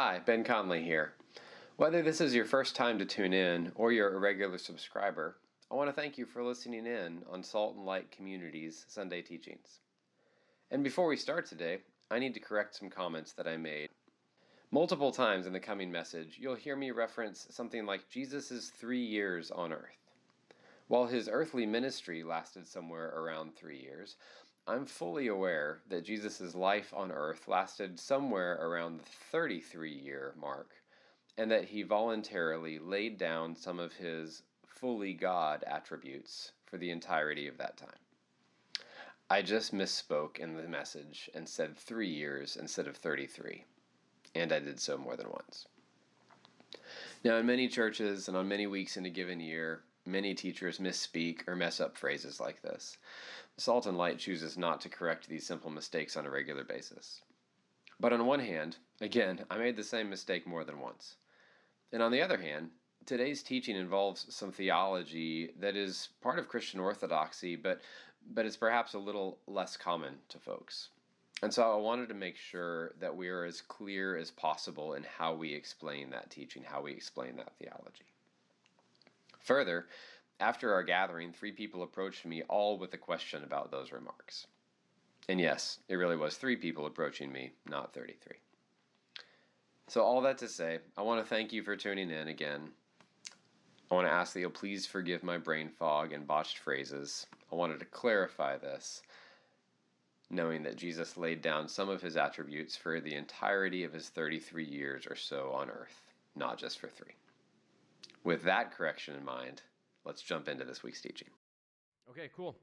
Hi, Ben Conley here. Whether this is your first time to tune in or you're a regular subscriber, I want to thank you for listening in on Salt and Light Community's Sunday teachings. And before we start today, I need to correct some comments that I made. Multiple times in the coming message, you'll hear me reference something like Jesus' three years on earth. While his earthly ministry lasted somewhere around three years, I'm fully aware that Jesus' life on earth lasted somewhere around the 33 year mark, and that he voluntarily laid down some of his fully God attributes for the entirety of that time. I just misspoke in the message and said three years instead of 33, and I did so more than once. Now, in many churches and on many weeks in a given year, many teachers misspeak or mess up phrases like this. Salt and Light chooses not to correct these simple mistakes on a regular basis. But on one hand, again, I made the same mistake more than once. And on the other hand, today's teaching involves some theology that is part of Christian orthodoxy, but but it's perhaps a little less common to folks. And so I wanted to make sure that we are as clear as possible in how we explain that teaching, how we explain that theology. Further, after our gathering, three people approached me, all with a question about those remarks. And yes, it really was three people approaching me, not 33. So, all that to say, I want to thank you for tuning in again. I want to ask that you'll please forgive my brain fog and botched phrases. I wanted to clarify this, knowing that Jesus laid down some of his attributes for the entirety of his 33 years or so on earth, not just for three. With that correction in mind, let's jump into this week's teaching. Okay, cool.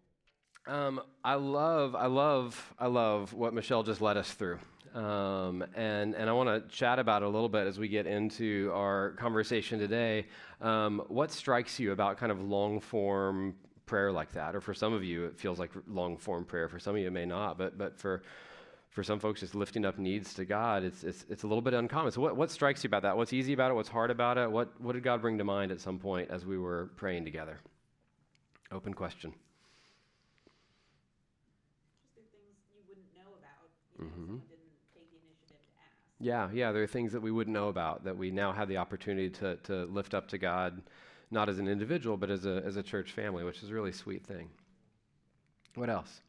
Um, I love, I love, I love what Michelle just led us through. Um, and, and I want to chat about it a little bit as we get into our conversation today. Um, what strikes you about kind of long form prayer like that? Or for some of you, it feels like long form prayer. For some of you, it may not. But, but for, for some folks, just lifting up needs to God, it's, it's, it's a little bit uncommon. So, what, what strikes you about that? What's easy about it? What's hard about it? What, what did God bring to mind at some point as we were praying together? Open question. Mm-hmm. Yeah, yeah, there are things that we wouldn't know about that we now have the opportunity to, to lift up to God, not as an individual, but as a, as a church family, which is a really sweet thing. What else?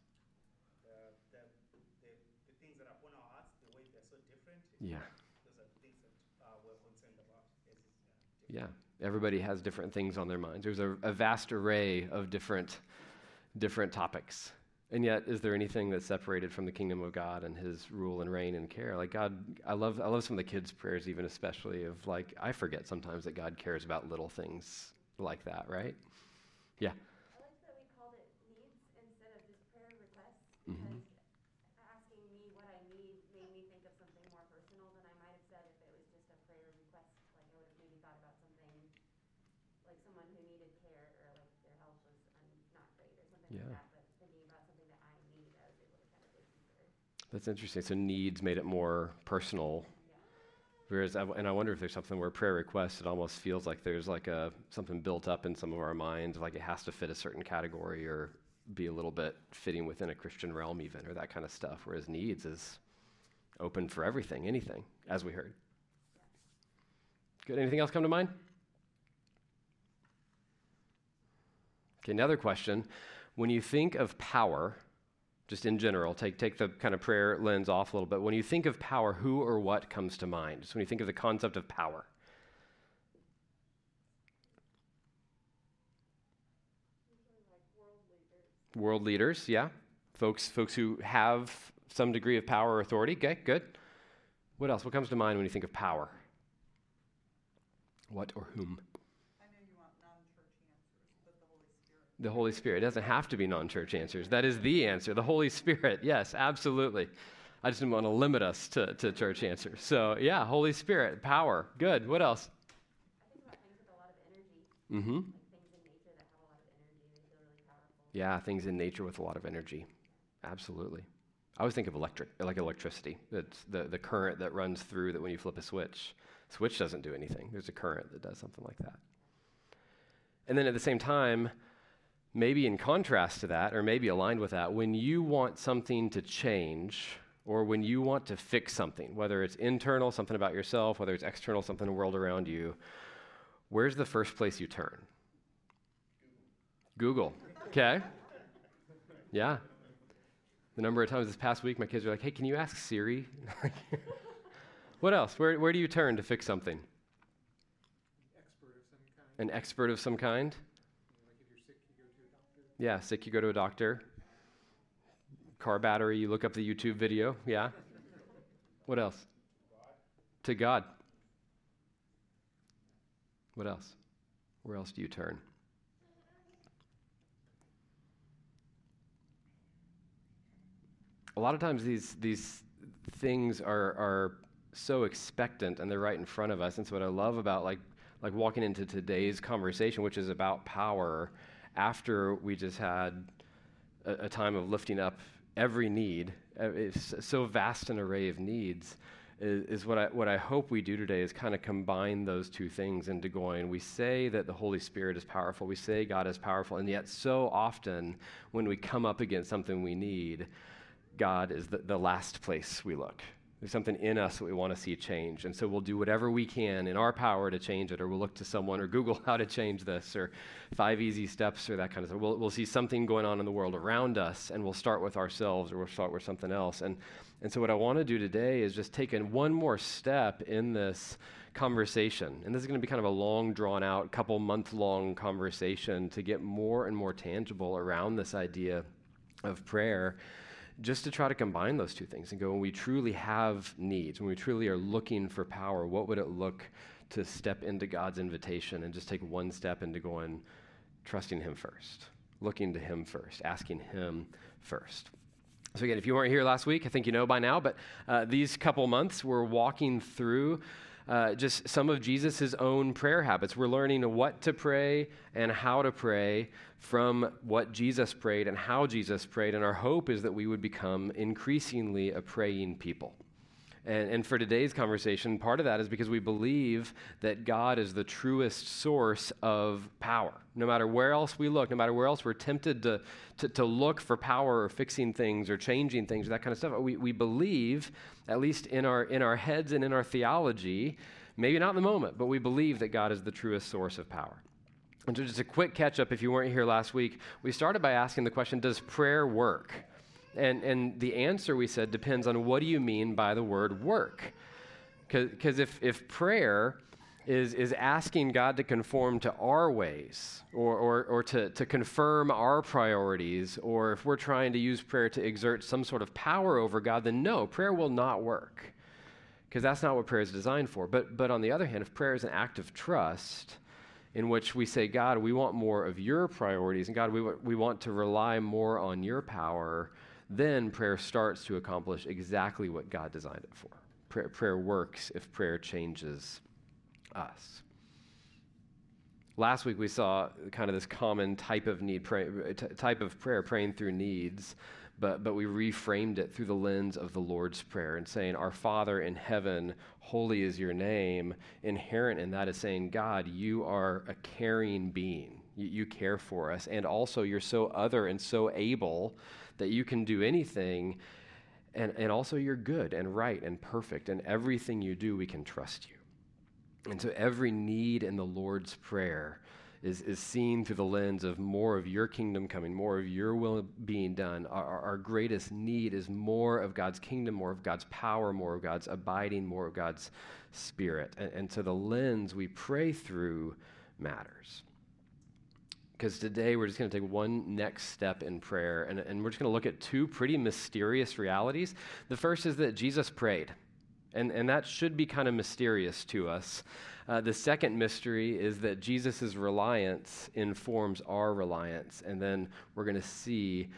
The, the, the, the things that are on our hearts, the way they're so different. Yeah. Those are the things that uh, we're concerned about. As, yeah, everybody has different things on their minds. There's a, a vast array of different, different topics and yet, is there anything that's separated from the kingdom of God and His rule and reign and care? Like God, I love, I love some of the kids' prayers, even especially of like I forget sometimes that God cares about little things like that, right? Yeah. I like that we called it needs instead of just prayer requests because mm-hmm. asking me what I need made me think of something more personal than I might have said if it was just a prayer request. Like I would have maybe thought about something like someone who needed care or like their health was not great or something yeah. like that. That's interesting. So needs made it more personal. Whereas, I, and I wonder if there's something where prayer requests, it almost feels like there's like a something built up in some of our minds, like it has to fit a certain category or be a little bit fitting within a Christian realm, even, or that kind of stuff. Whereas needs is open for everything, anything, as we heard. Good. Anything else come to mind? Okay, another question. When you think of power, just in general, take, take the kind of prayer lens off a little bit. When you think of power, who or what comes to mind? Just when you think of the concept of power. world, leaders. world leaders, yeah. Folks, folks who have some degree of power or authority. Okay, good. What else? What comes to mind when you think of power? What or whom? The Holy Spirit. It doesn't have to be non church answers. That is the answer. The Holy Spirit. Yes, absolutely. I just didn't want to limit us to, to church answers. So, yeah, Holy Spirit, power. Good. What else? Mm-hmm. yeah, things in nature with a lot of energy. Absolutely. I always think of electric, like electricity. It's the, the current that runs through that when you flip a switch. Switch doesn't do anything. There's a current that does something like that. And then at the same time, maybe in contrast to that, or maybe aligned with that, when you want something to change, or when you want to fix something, whether it's internal, something about yourself, whether it's external, something in the world around you, where's the first place you turn? Google. Okay? Yeah. The number of times this past week my kids are like, hey, can you ask Siri? what else? Where, where do you turn to fix something? An expert of some kind? Yeah, sick, you go to a doctor. Car battery, you look up the YouTube video. Yeah. What else? To God. What else? Where else do you turn? A lot of times these, these things are, are so expectant and they're right in front of us. And so what I love about like, like walking into today's conversation, which is about power, after we just had a, a time of lifting up every need, it's eh, so vast an array of needs, is, is, what, I, what I hope we do today is kind of combine those two things into going. We say that the Holy Spirit is powerful, we say God is powerful, and yet so often when we come up against something we need, God is the, the last place we look. There's something in us that we want to see change. And so we'll do whatever we can in our power to change it, or we'll look to someone or Google how to change this, or five easy steps, or that kind of stuff. We'll, we'll see something going on in the world around us, and we'll start with ourselves, or we'll start with something else. And, and so what I want to do today is just take in one more step in this conversation. And this is going to be kind of a long, drawn out, couple month long conversation to get more and more tangible around this idea of prayer just to try to combine those two things and go when we truly have needs, when we truly are looking for power, what would it look to step into God's invitation and just take one step into going, trusting Him first, looking to Him first, asking Him first. So, again, if you weren't here last week, I think you know by now, but uh, these couple months we're walking through uh, just some of Jesus' own prayer habits. We're learning what to pray and how to pray from what Jesus prayed and how Jesus prayed. And our hope is that we would become increasingly a praying people. And, and, for today's conversation, part of that is because we believe that God is the truest source of power. No matter where else we look, no matter where else we're tempted to, to, to look for power or fixing things or changing things or that kind of stuff, we, we believe, at least in our, in our heads and in our theology, maybe not in the moment, but we believe that God is the truest source of power. And so, just a quick catch up if you weren't here last week, we started by asking the question Does prayer work? And, and the answer we said depends on what do you mean by the word work? Because if, if prayer is, is asking God to conform to our ways or, or, or to, to confirm our priorities, or if we're trying to use prayer to exert some sort of power over God, then no, prayer will not work. Because that's not what prayer is designed for. But, but on the other hand, if prayer is an act of trust, in which we say, God, we want more of your priorities, and God, we, we want to rely more on your power, then prayer starts to accomplish exactly what God designed it for. Prayer, prayer works if prayer changes us. Last week we saw kind of this common type of need, pray, t- type of prayer, praying through needs, but, but we reframed it through the lens of the Lord's Prayer and saying, Our Father in heaven, holy is your name. Inherent in that is saying, God, you are a caring being. You, you care for us. And also, you're so other and so able that you can do anything. And, and also, you're good and right and perfect. And everything you do, we can trust you. And so, every need in the Lord's Prayer is, is seen through the lens of more of your kingdom coming, more of your will being done. Our, our greatest need is more of God's kingdom, more of God's power, more of God's abiding, more of God's spirit. And, and so the lens we pray through matters. Because today we're just going to take one next step in prayer, and, and we're just going to look at two pretty mysterious realities. The first is that Jesus prayed, and, and that should be kind of mysterious to us. Uh, the second mystery is that Jesus' reliance informs our reliance. And then we're going to see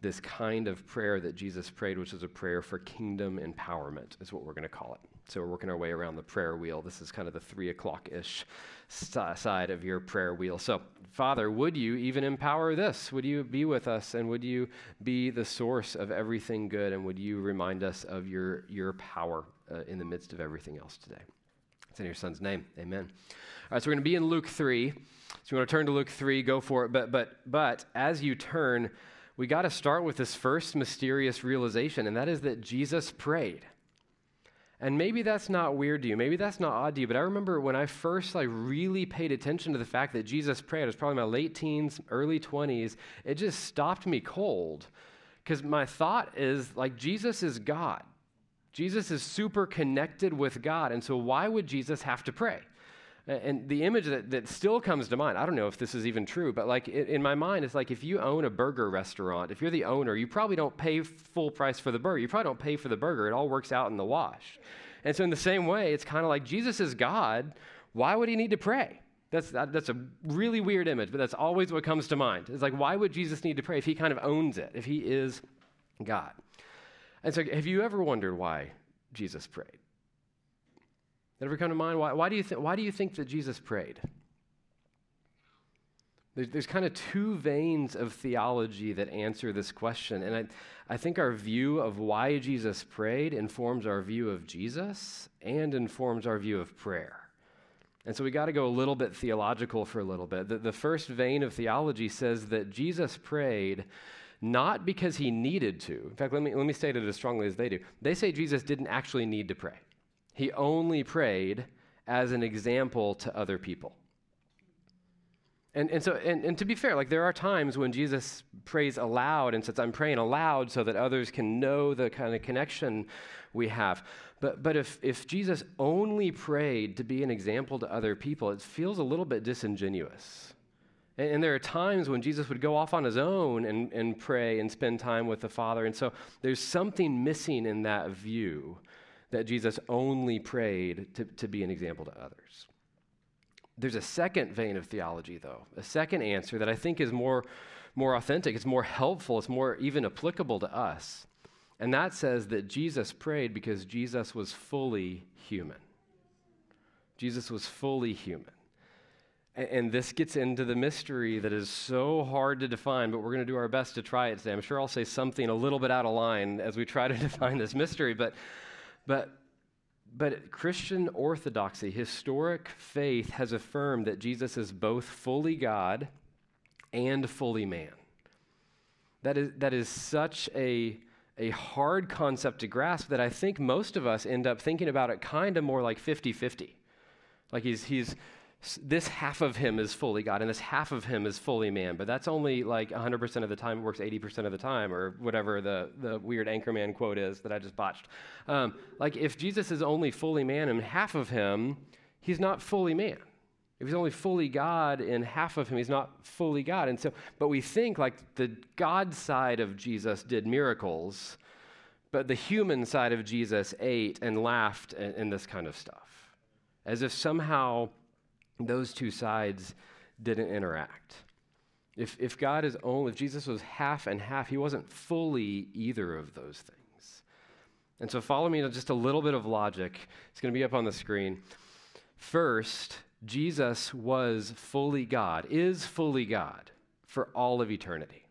this kind of prayer that Jesus prayed, which is a prayer for kingdom empowerment, is what we're going to call it. So we're working our way around the prayer wheel. This is kind of the three o'clock ish side of your prayer wheel. So, Father, would you even empower this? Would you be with us and would you be the source of everything good? And would you remind us of your, your power uh, in the midst of everything else today? It's in your son's name. Amen. All right, so we're going to be in Luke 3. So you want to turn to Luke 3, go for it. But, but, but as you turn, we got to start with this first mysterious realization, and that is that Jesus prayed. And maybe that's not weird to you. Maybe that's not odd to you. But I remember when I first like really paid attention to the fact that Jesus prayed. It was probably my late teens, early 20s. It just stopped me cold because my thought is like Jesus is God. Jesus is super connected with God. And so why would Jesus have to pray? And the image that, that still comes to mind, I don't know if this is even true, but like in my mind, it's like if you own a burger restaurant, if you're the owner, you probably don't pay full price for the burger. You probably don't pay for the burger. It all works out in the wash. And so, in the same way, it's kind of like Jesus is God. Why would he need to pray? That's, that's a really weird image, but that's always what comes to mind. It's like, why would Jesus need to pray if he kind of owns it, if he is God? And so, have you ever wondered why Jesus prayed? That ever come to mind? Why, why, do, you th- why do you think that Jesus prayed? There's, there's kind of two veins of theology that answer this question. And I, I think our view of why Jesus prayed informs our view of Jesus and informs our view of prayer. And so we got to go a little bit theological for a little bit. The, the first vein of theology says that Jesus prayed not because he needed to. In fact, let me, let me state it as strongly as they do. They say Jesus didn't actually need to pray. He only prayed as an example to other people. And, and so, and, and to be fair, like there are times when Jesus prays aloud and says, I'm praying aloud so that others can know the kind of connection we have. But, but if, if Jesus only prayed to be an example to other people, it feels a little bit disingenuous. And, and there are times when Jesus would go off on his own and, and pray and spend time with the Father. And so there's something missing in that view that Jesus only prayed to, to be an example to others. There's a second vein of theology, though, a second answer that I think is more, more authentic, it's more helpful, it's more even applicable to us. And that says that Jesus prayed because Jesus was fully human. Jesus was fully human. And this gets into the mystery that is so hard to define, but we're going to do our best to try it today. I'm sure I'll say something a little bit out of line as we try to define this mystery, but but, but Christian orthodoxy, historic faith, has affirmed that Jesus is both fully God and fully man. That is, that is such a, a hard concept to grasp that I think most of us end up thinking about it kind of more like 50 50. Like he's, he's this half of him is fully God and this half of him is fully man, but that's only like 100% of the time, it works 80% of the time, or whatever the, the weird Anchorman quote is that I just botched. Um, like, if Jesus is only fully man and half of him, he's not fully man. If he's only fully God in half of him, he's not fully God. And so, but we think like the God side of Jesus did miracles, but the human side of Jesus ate and laughed and, and this kind of stuff. As if somehow those two sides didn't interact. If, if God is only, if Jesus was half and half, he wasn't fully either of those things. And so follow me to just a little bit of logic. It's going to be up on the screen. First, Jesus was fully God, is fully God for all of eternity.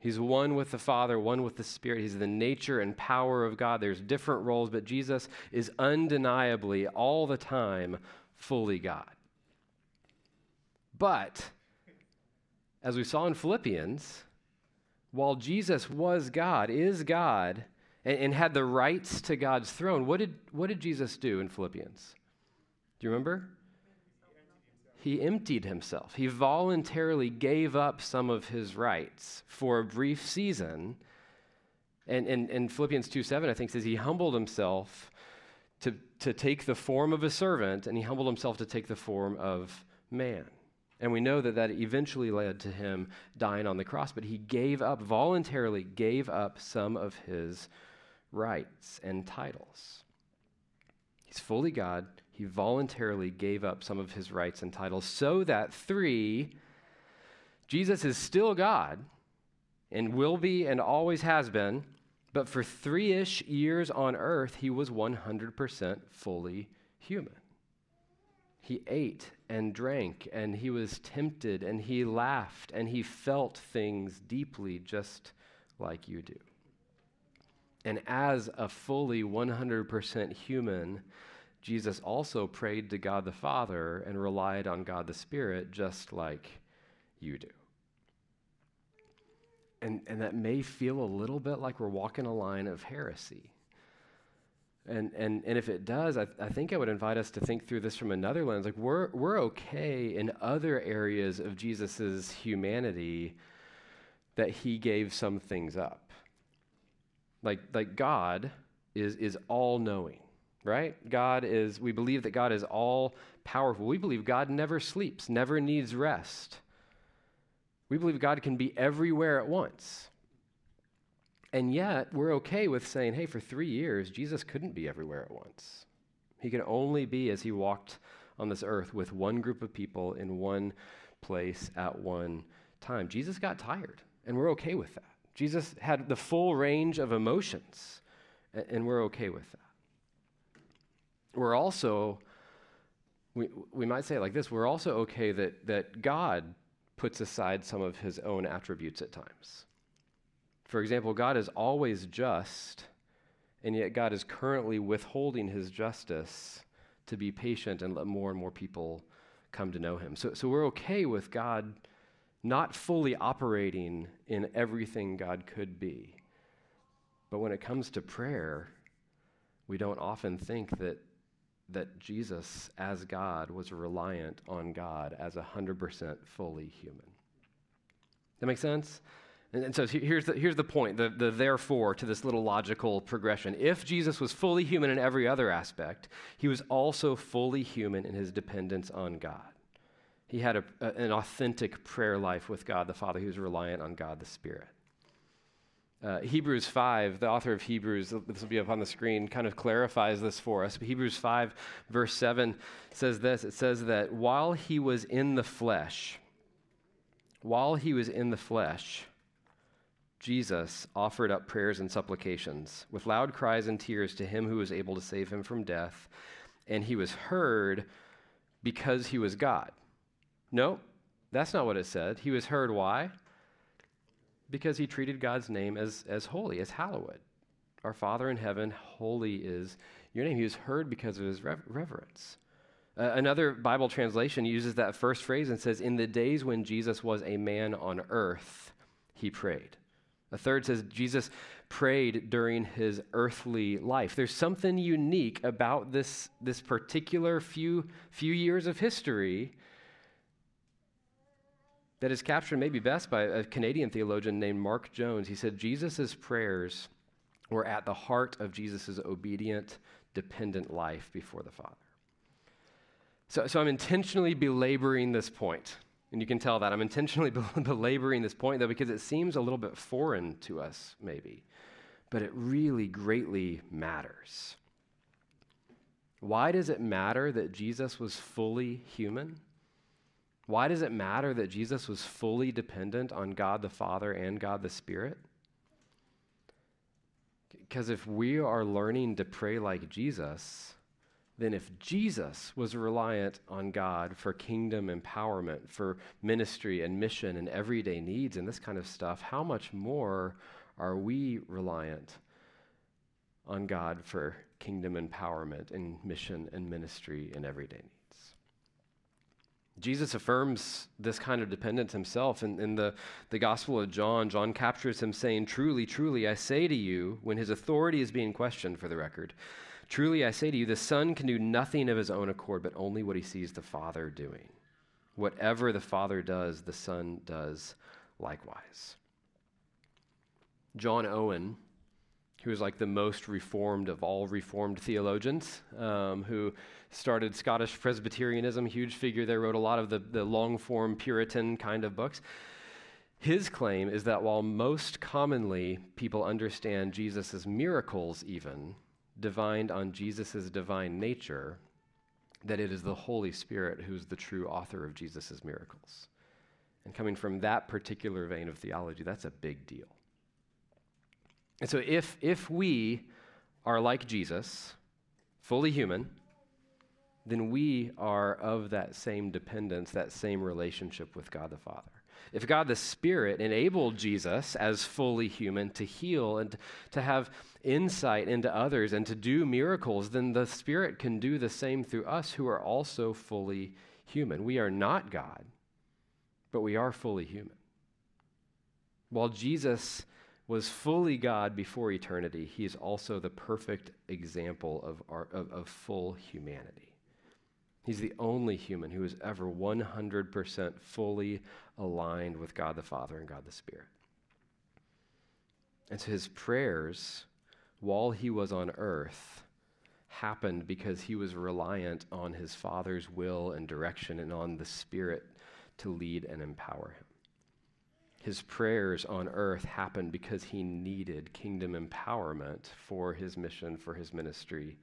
He's one with the Father, one with the Spirit. He's the nature and power of God. There's different roles, but Jesus is undeniably all the time fully God. But, as we saw in Philippians, while Jesus was God, is God, and, and, had the rights to God's throne, what did, what did Jesus do in Philippians? Do you remember? He emptied himself. He voluntarily gave up some of his rights for a brief season. And, and, and Philippians 2 7, I think, says he humbled himself to, to take the form of a servant, and he humbled himself to take the form of man. And we know that that eventually led to him dying on the cross, but he gave up, voluntarily gave up some of his rights and titles. He's fully God. He voluntarily gave up some of his rights and titles so that, three, Jesus is still God and will be and always has been, but for three ish years on earth, he was 100% fully human. He ate and drank, and he was tempted, and he laughed, and he felt things deeply just like you do. And as a fully 100% human, Jesus also prayed to God the Father and relied on God the Spirit just like you do. and, and that may feel a little bit like we're walking a line of heresy. And, and, and if it does, I, I think I would invite us to think through this from another lens. Like, we're, we're okay in other areas of Jesus' humanity that he gave some things up. Like, like God is, is all knowing, right? God is, we believe that God is all powerful. We believe God never sleeps, never needs rest. We believe God can be everywhere at once. And yet, we're okay with saying, hey, for three years, Jesus couldn't be everywhere at once. He can only be as he walked on this earth with one group of people in one place at one time. Jesus got tired, and we're okay with that. Jesus had the full range of emotions, and we're okay with that. We're also, we, we might say it like this we're also okay that, that God puts aside some of his own attributes at times. For example, God is always just, and yet God is currently withholding his justice to be patient and let more and more people come to know him. So, so we're okay with God not fully operating in everything God could be. But when it comes to prayer, we don't often think that, that Jesus, as God, was reliant on God as 100% fully human. That makes sense? And, and so here's the, here's the point the, the therefore to this little logical progression. If Jesus was fully human in every other aspect, he was also fully human in his dependence on God. He had a, a, an authentic prayer life with God the Father. He was reliant on God the Spirit. Uh, Hebrews 5, the author of Hebrews, this will be up on the screen, kind of clarifies this for us. But Hebrews 5, verse 7 says this it says that while he was in the flesh, while he was in the flesh, Jesus offered up prayers and supplications with loud cries and tears to him who was able to save him from death, and he was heard because he was God. No, that's not what it said. He was heard why? Because he treated God's name as, as holy, as hallowed. Our Father in heaven, holy is your name. He was heard because of his rev- reverence. Uh, another Bible translation uses that first phrase and says, In the days when Jesus was a man on earth, he prayed. A third says Jesus prayed during his earthly life. There's something unique about this, this particular few, few years of history that is captured maybe best by a Canadian theologian named Mark Jones. He said Jesus' prayers were at the heart of Jesus' obedient, dependent life before the Father. So, so I'm intentionally belaboring this point and you can tell that I'm intentionally belaboring this point, though, because it seems a little bit foreign to us, maybe. But it really greatly matters. Why does it matter that Jesus was fully human? Why does it matter that Jesus was fully dependent on God the Father and God the Spirit? Because if we are learning to pray like Jesus, then if Jesus was reliant on God for kingdom empowerment, for ministry and mission and everyday needs and this kind of stuff, how much more are we reliant on God for kingdom empowerment and mission and ministry and everyday needs? Jesus affirms this kind of dependence himself. In, in the, the Gospel of John, John captures him saying, Truly, truly, I say to you, when his authority is being questioned for the record, Truly, I say to you, the Son can do nothing of his own accord, but only what he sees the Father doing. Whatever the Father does, the Son does likewise. John Owen, who was like the most reformed of all reformed theologians, um, who started Scottish Presbyterianism, huge figure there, wrote a lot of the, the long form Puritan kind of books. His claim is that while most commonly people understand Jesus' miracles, even, divined on Jesus' divine nature, that it is the Holy Spirit who's the true author of Jesus' miracles. And coming from that particular vein of theology, that's a big deal. And so if, if we are like Jesus, fully human, then we are of that same dependence, that same relationship with God the Father. If God the Spirit enabled Jesus as fully human to heal and to have insight into others and to do miracles, then the Spirit can do the same through us who are also fully human. We are not God, but we are fully human. While Jesus was fully God before eternity, he is also the perfect example of, our, of, of full humanity. He's the only human who is ever 100% fully aligned with God the Father and God the Spirit. And so his prayers, while he was on earth, happened because he was reliant on his Father's will and direction and on the Spirit to lead and empower him. His prayers on earth happened because he needed kingdom empowerment for his mission, for his ministry,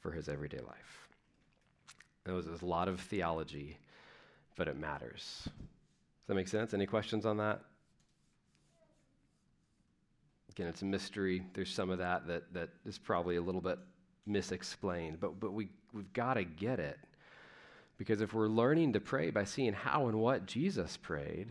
for his everyday life. There was a lot of theology, but it matters. Does that make sense? Any questions on that? Again, it's a mystery. There's some of that that, that is probably a little bit misexplained, but, but we, we've got to get it. Because if we're learning to pray by seeing how and what Jesus prayed,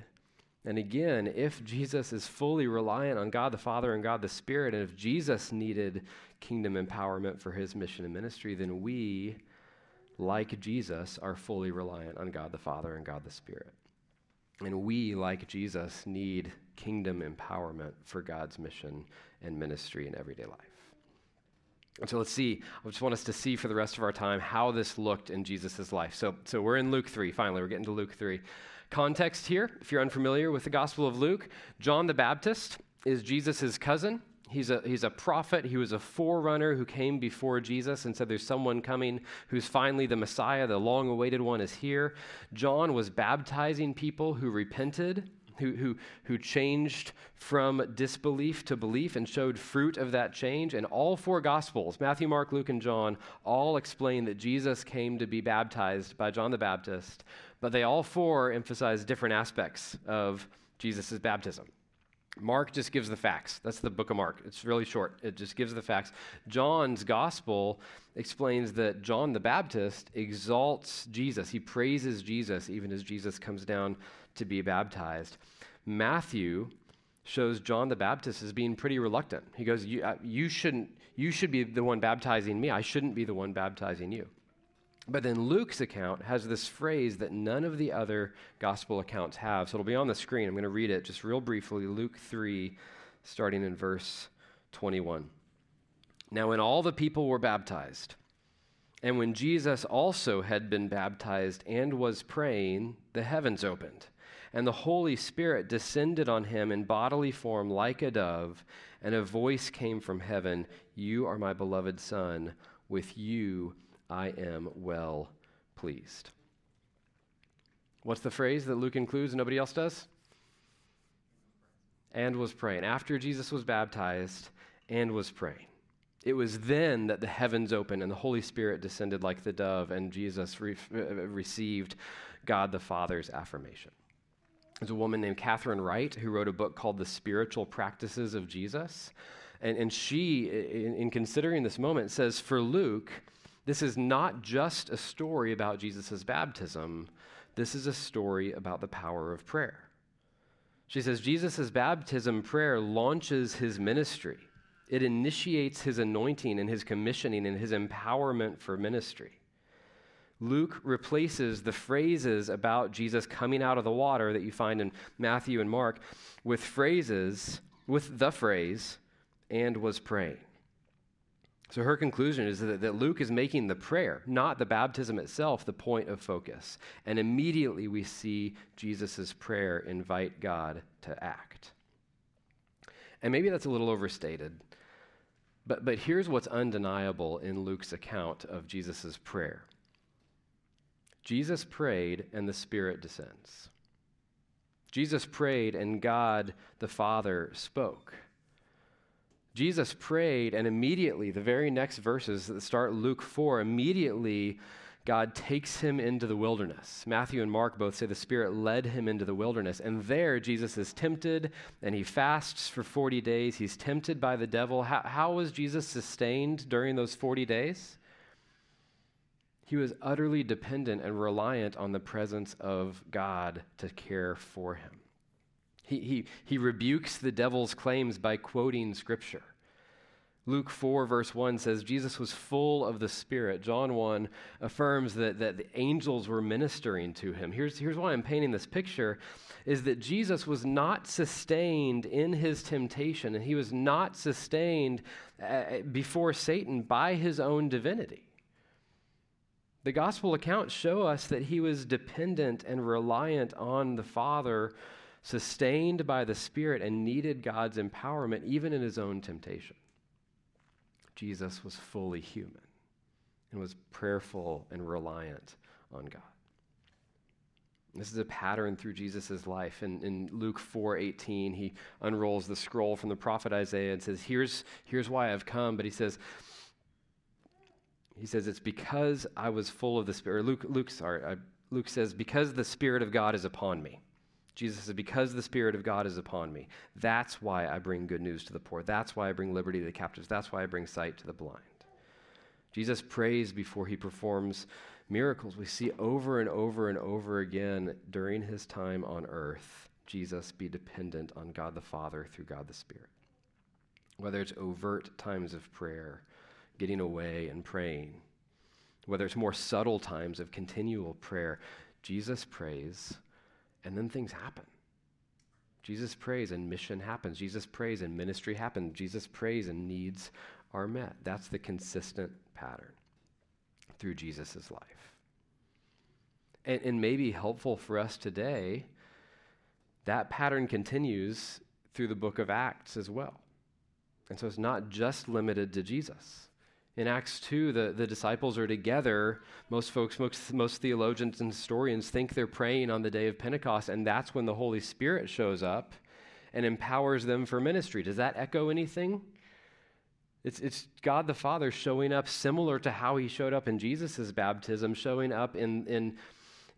and again, if Jesus is fully reliant on God the Father and God the Spirit, and if Jesus needed kingdom empowerment for his mission and ministry, then we, like Jesus, are fully reliant on God the Father and God the Spirit. And we, like Jesus, need kingdom empowerment for God's mission and ministry in everyday life. And so let's see. I just want us to see for the rest of our time how this looked in Jesus' life. So, so we're in Luke 3. Finally, we're getting to Luke 3. Context here, if you're unfamiliar with the Gospel of Luke, John the Baptist is Jesus' cousin. He's a, he's a prophet. He was a forerunner who came before Jesus and said, There's someone coming who's finally the Messiah. The long awaited one is here. John was baptizing people who repented, who, who, who changed from disbelief to belief and showed fruit of that change. And all four Gospels, Matthew, Mark, Luke, and John, all explain that Jesus came to be baptized by John the Baptist but they all four emphasize different aspects of Jesus' baptism. Mark just gives the facts. That's the book of Mark. It's really short. It just gives the facts. John's gospel explains that John the Baptist exalts Jesus. He praises Jesus even as Jesus comes down to be baptized. Matthew shows John the Baptist as being pretty reluctant. He goes, you, uh, you, shouldn't, you should be the one baptizing me. I shouldn't be the one baptizing you. But then Luke's account has this phrase that none of the other gospel accounts have. So it'll be on the screen. I'm going to read it just real briefly. Luke 3, starting in verse 21. Now, when all the people were baptized, and when Jesus also had been baptized and was praying, the heavens opened, and the Holy Spirit descended on him in bodily form like a dove, and a voice came from heaven You are my beloved Son, with you I am well pleased. What's the phrase that Luke includes and nobody else does? And was praying. After Jesus was baptized and was praying. It was then that the heavens opened and the Holy Spirit descended like the dove, and Jesus re- uh, received God the Father's affirmation. There's a woman named Catherine Wright who wrote a book called The Spiritual Practices of Jesus. And, and she, in, in considering this moment, says for Luke, this is not just a story about Jesus' baptism, this is a story about the power of prayer. She says Jesus' baptism prayer launches his ministry. It initiates his anointing and his commissioning and his empowerment for ministry. Luke replaces the phrases about Jesus coming out of the water that you find in Matthew and Mark with phrases, with the phrase, and was praying. So her conclusion is that, that Luke is making the prayer, not the baptism itself, the point of focus. And immediately we see Jesus' prayer invite God to act. And maybe that's a little overstated, but, but here's what's undeniable in Luke's account of Jesus' prayer Jesus prayed, and the Spirit descends. Jesus prayed, and God the Father spoke. Jesus prayed, and immediately, the very next verses that start Luke 4, immediately God takes him into the wilderness. Matthew and Mark both say the Spirit led him into the wilderness. And there, Jesus is tempted and he fasts for 40 days. He's tempted by the devil. How, how was Jesus sustained during those 40 days? He was utterly dependent and reliant on the presence of God to care for him. He, he, he rebukes the devil's claims by quoting scripture. Luke 4, verse 1 says Jesus was full of the Spirit. John 1 affirms that, that the angels were ministering to him. Here's, here's why I'm painting this picture is that Jesus was not sustained in his temptation, and he was not sustained uh, before Satan by his own divinity. The gospel accounts show us that he was dependent and reliant on the Father, sustained by the Spirit, and needed God's empowerment even in his own temptation. Jesus was fully human and was prayerful and reliant on God. This is a pattern through Jesus' life. In, in Luke 4:18, he unrolls the scroll from the prophet Isaiah and says, here's, here's why I've come. But he says, he says, it's because I was full of the Spirit. Luke, Luke, sorry, I, Luke says, because the Spirit of God is upon me. Jesus says, because the Spirit of God is upon me. That's why I bring good news to the poor. That's why I bring liberty to the captives. That's why I bring sight to the blind. Jesus prays before he performs miracles. We see over and over and over again during his time on earth, Jesus be dependent on God the Father through God the Spirit. Whether it's overt times of prayer, getting away and praying, whether it's more subtle times of continual prayer, Jesus prays and then things happen. Jesus prays and mission happens. Jesus prays and ministry happens. Jesus prays and needs are met. That's the consistent pattern through Jesus' life. And, and maybe helpful for us today, that pattern continues through the book of Acts as well. And so it's not just limited to Jesus. In Acts 2, the, the disciples are together. Most folks, most, most theologians and historians think they're praying on the day of Pentecost, and that's when the Holy Spirit shows up and empowers them for ministry. Does that echo anything? It's, it's God the Father showing up similar to how he showed up in Jesus' baptism, showing up in, in,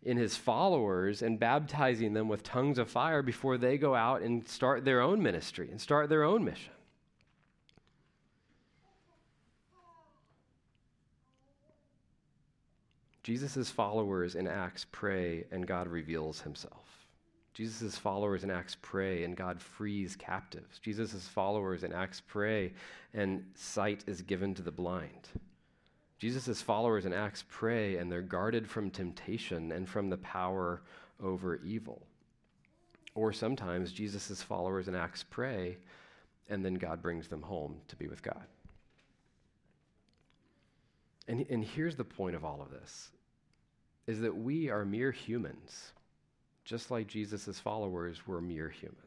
in his followers and baptizing them with tongues of fire before they go out and start their own ministry and start their own mission. Jesus' followers in Acts pray and God reveals himself. Jesus' followers in Acts pray and God frees captives. Jesus' followers in Acts pray and sight is given to the blind. Jesus' followers in Acts pray and they're guarded from temptation and from the power over evil. Or sometimes Jesus' followers in Acts pray and then God brings them home to be with God. And, and here's the point of all of this is that we are mere humans, just like Jesus' followers were mere humans.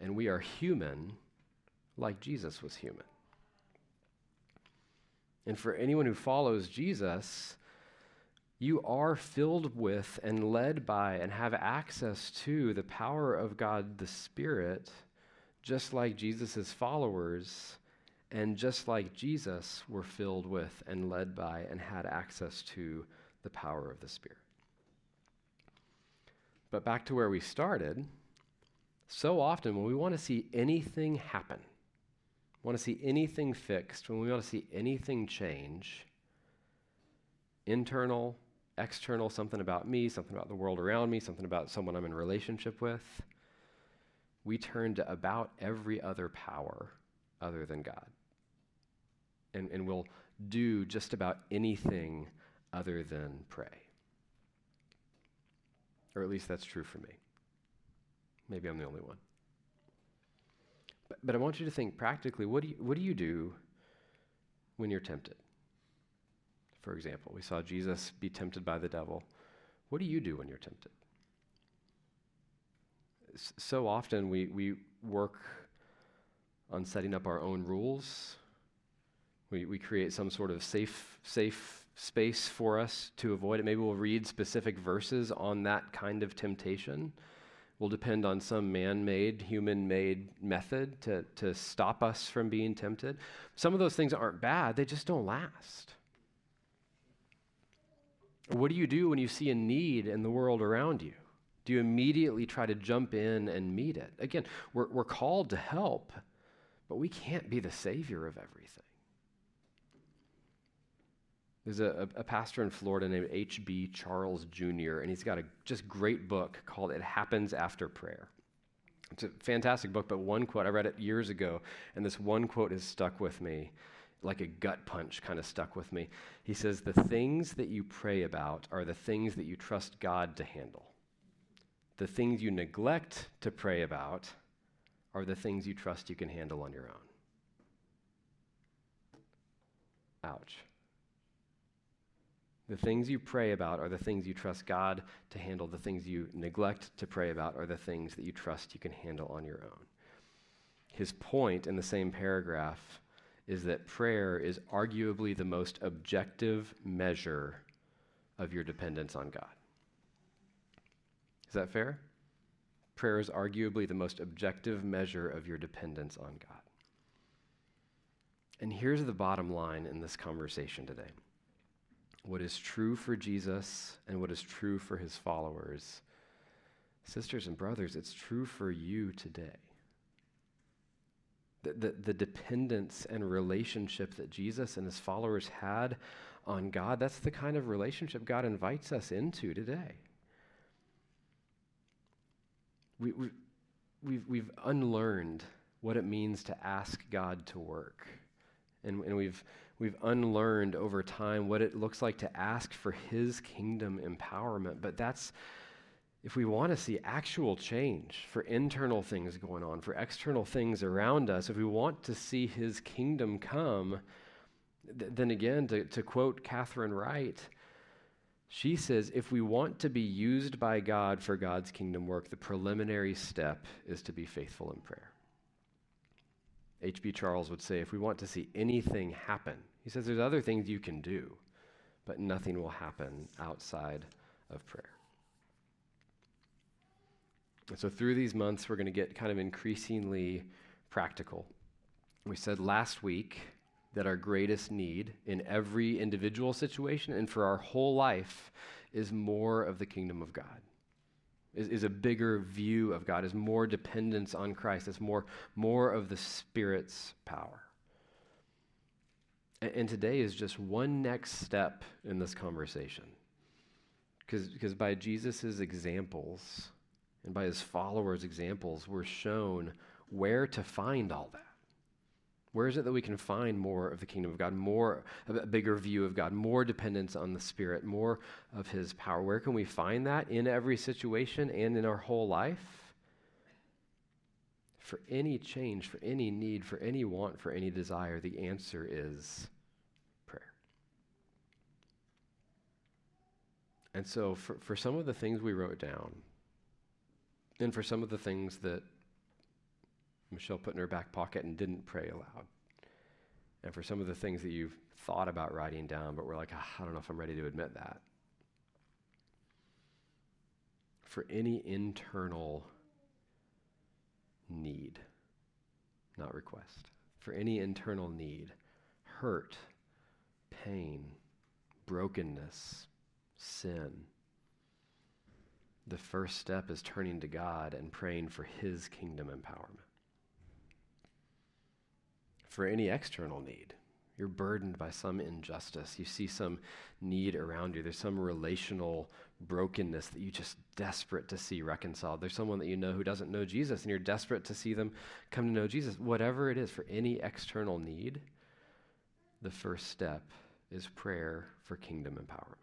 And we are human like Jesus was human. And for anyone who follows Jesus, you are filled with and led by and have access to the power of God the Spirit, just like Jesus' followers and just like Jesus were filled with and led by and had access to the power of the Spirit. But back to where we started, so often when we want to see anything happen, want to see anything fixed, when we want to see anything change, internal, external, something about me, something about the world around me, something about someone I'm in relationship with, we turn to about every other power other than God and, and will do just about anything other than pray. Or at least that's true for me. Maybe I'm the only one. But, but I want you to think practically what do, you, what do you do when you're tempted? For example, we saw Jesus be tempted by the devil. What do you do when you're tempted? So often we, we work on setting up our own rules we, we create some sort of safe, safe space for us to avoid it. Maybe we'll read specific verses on that kind of temptation. We'll depend on some man made, human made method to, to stop us from being tempted. Some of those things aren't bad, they just don't last. What do you do when you see a need in the world around you? Do you immediately try to jump in and meet it? Again, we're, we're called to help, but we can't be the savior of everything. There's a, a, pastor in Florida named H.B. Charles Jr., and he's got a just great book called It Happens After Prayer. It's a fantastic book, but one quote, I read it years ago, and this one quote has stuck with me, like a gut punch kind of stuck with me. He says, The things that you pray about are the things that you trust God to handle. The things you neglect to pray about are the things you trust you can handle on your own. Ouch. The things you pray about are the things you trust God to handle. The things you neglect to pray about are the things that you trust you can handle on your own. His point in the same paragraph is that prayer is arguably the most objective measure of your dependence on God. Is that fair? Prayer is arguably the most objective measure of your dependence on God. And here's the bottom line in this conversation today what is true for Jesus and what is true for his followers. Sisters and brothers, it's true for you today. The, the, the, dependence and relationship that Jesus and his followers had on God, that's the kind of relationship God invites us into today. We, we, we've, we've unlearned what it means to ask God to work. And, and we've, we've unlearned over time what it looks like to ask for His kingdom empowerment. But that's, if we want to see actual change for internal things going on, for external things around us, if we want to see His kingdom come, th- then again, to, to quote Catherine Wright, she says, if we want to be used by God for God's kingdom work, the preliminary step is to be faithful in prayer. H.B. Charles would say, if we want to see anything happen, he says there's other things you can do, but nothing will happen outside of prayer. And so through these months, we're going to get kind of increasingly practical. We said last week that our greatest need in every individual situation and for our whole life is more of the kingdom of God is, is a bigger view of God, is more dependence on Christ, is more, more of the Spirit's power. And, and today is just one next step in this conversation. Because by Jesus' examples and by his followers' examples, we're shown where to find all that. Where is it that we can find more of the kingdom of God, more a bigger view of God, more dependence on the Spirit, more of His power? Where can we find that in every situation and in our whole life? For any change, for any need, for any want, for any desire, the answer is prayer. And so, for, for some of the things we wrote down, and for some of the things that Michelle put in her back pocket and didn't pray aloud. And for some of the things that you've thought about writing down, but we're like, ah, I don't know if I'm ready to admit that. For any internal need, not request, for any internal need, hurt, pain, brokenness, sin, the first step is turning to God and praying for His kingdom empowerment for any external need. You're burdened by some injustice. You see some need around you. There's some relational brokenness that you're just desperate to see reconciled. There's someone that you know who doesn't know Jesus and you're desperate to see them come to know Jesus. Whatever it is, for any external need, the first step is prayer for kingdom empowerment.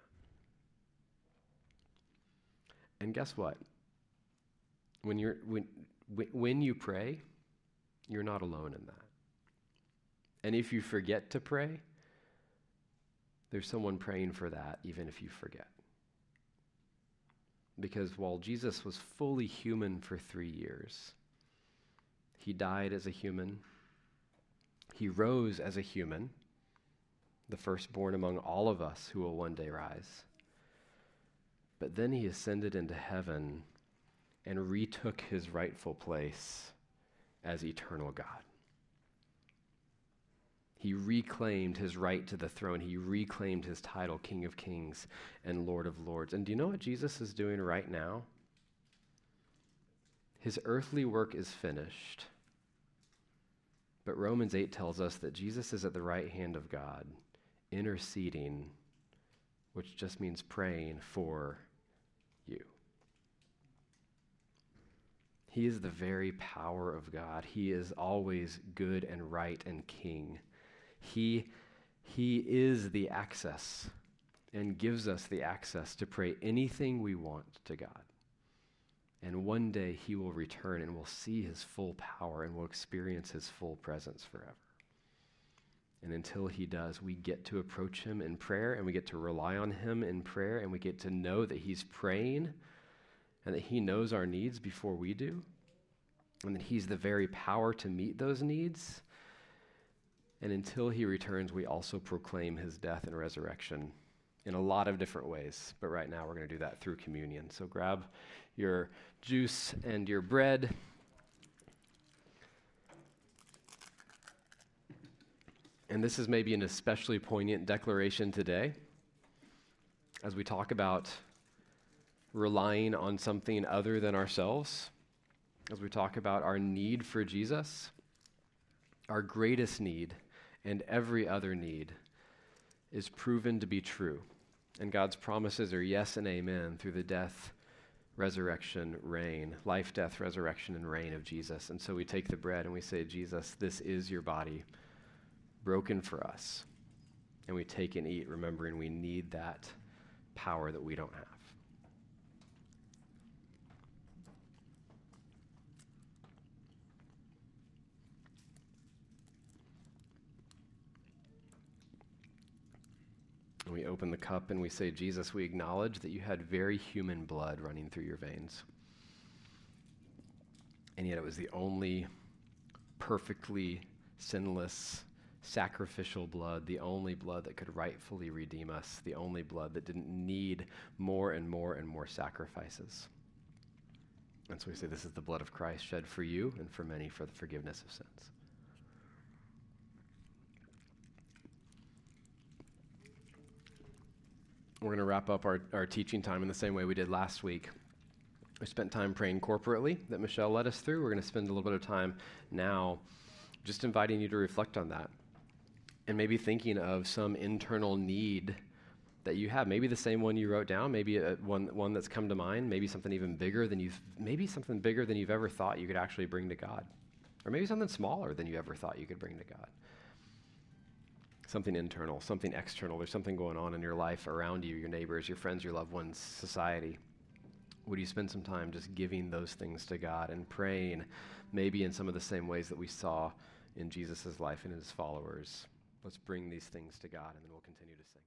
And guess what? When, you're, when, when you pray, you're not alone in that. And if you forget to pray, there's someone praying for that, even if you forget. Because while Jesus was fully human for three years, he died as a human, he rose as a human, the firstborn among all of us who will one day rise. But then he ascended into heaven and retook his rightful place as eternal God. He reclaimed his right to the throne. He reclaimed his title, King of Kings and Lord of Lords. And do you know what Jesus is doing right now? His earthly work is finished. But Romans 8 tells us that Jesus is at the right hand of God, interceding, which just means praying for you. He is the very power of God. He is always good and right and king. He, he is the access and gives us the access to pray anything we want to God. And one day he will return and we'll see his full power and we'll experience his full presence forever. And until he does, we get to approach him in prayer and we get to rely on him in prayer and we get to know that he's praying and that He knows our needs before we do, and that He's the very power to meet those needs. And until He returns, we also proclaim His death and resurrection in a lot of different ways. But right now, we're going to do that through communion. So grab your juice and your bread. And this is maybe an especially poignant declaration today as we talk about relying on something other than ourselves, as we talk about our need for Jesus, our greatest need and every other need is proven to be true. And God's promises are yes and amen through the death, resurrection, reign, life, death, resurrection, and reign of Jesus. And so we take the bread and we say, Jesus, this is your body broken for us. And we take and eat, remembering we need that power that we don't have. We open the cup and we say, Jesus, we acknowledge that you had very human blood running through your veins. And yet it was the only perfectly sinless, sacrificial blood, the only blood that could rightfully redeem us, the only blood that didn't need more and more and more sacrifices. And so we say, This is the blood of Christ shed for you and for many for the forgiveness of sins. We're going to wrap up our, our teaching time in the same way we did last week. We spent time praying corporately that Michelle led us through. We're going to spend a little bit of time now just inviting you to reflect on that and maybe thinking of some internal need that you have. Maybe the same one you wrote down, maybe a, one, one that's come to mind, maybe something even bigger than you've, maybe something bigger than you've ever thought you could actually bring to God. Or maybe something smaller than you ever thought you could bring to God something internal, something external. There's something going on in your life around you, your neighbors, your friends, your loved ones, society. Would you spend some time just giving those things to God and praying, maybe in some of the same ways that we saw in Jesus' life and his followers? Let's bring these things to God, and then we'll continue to sing.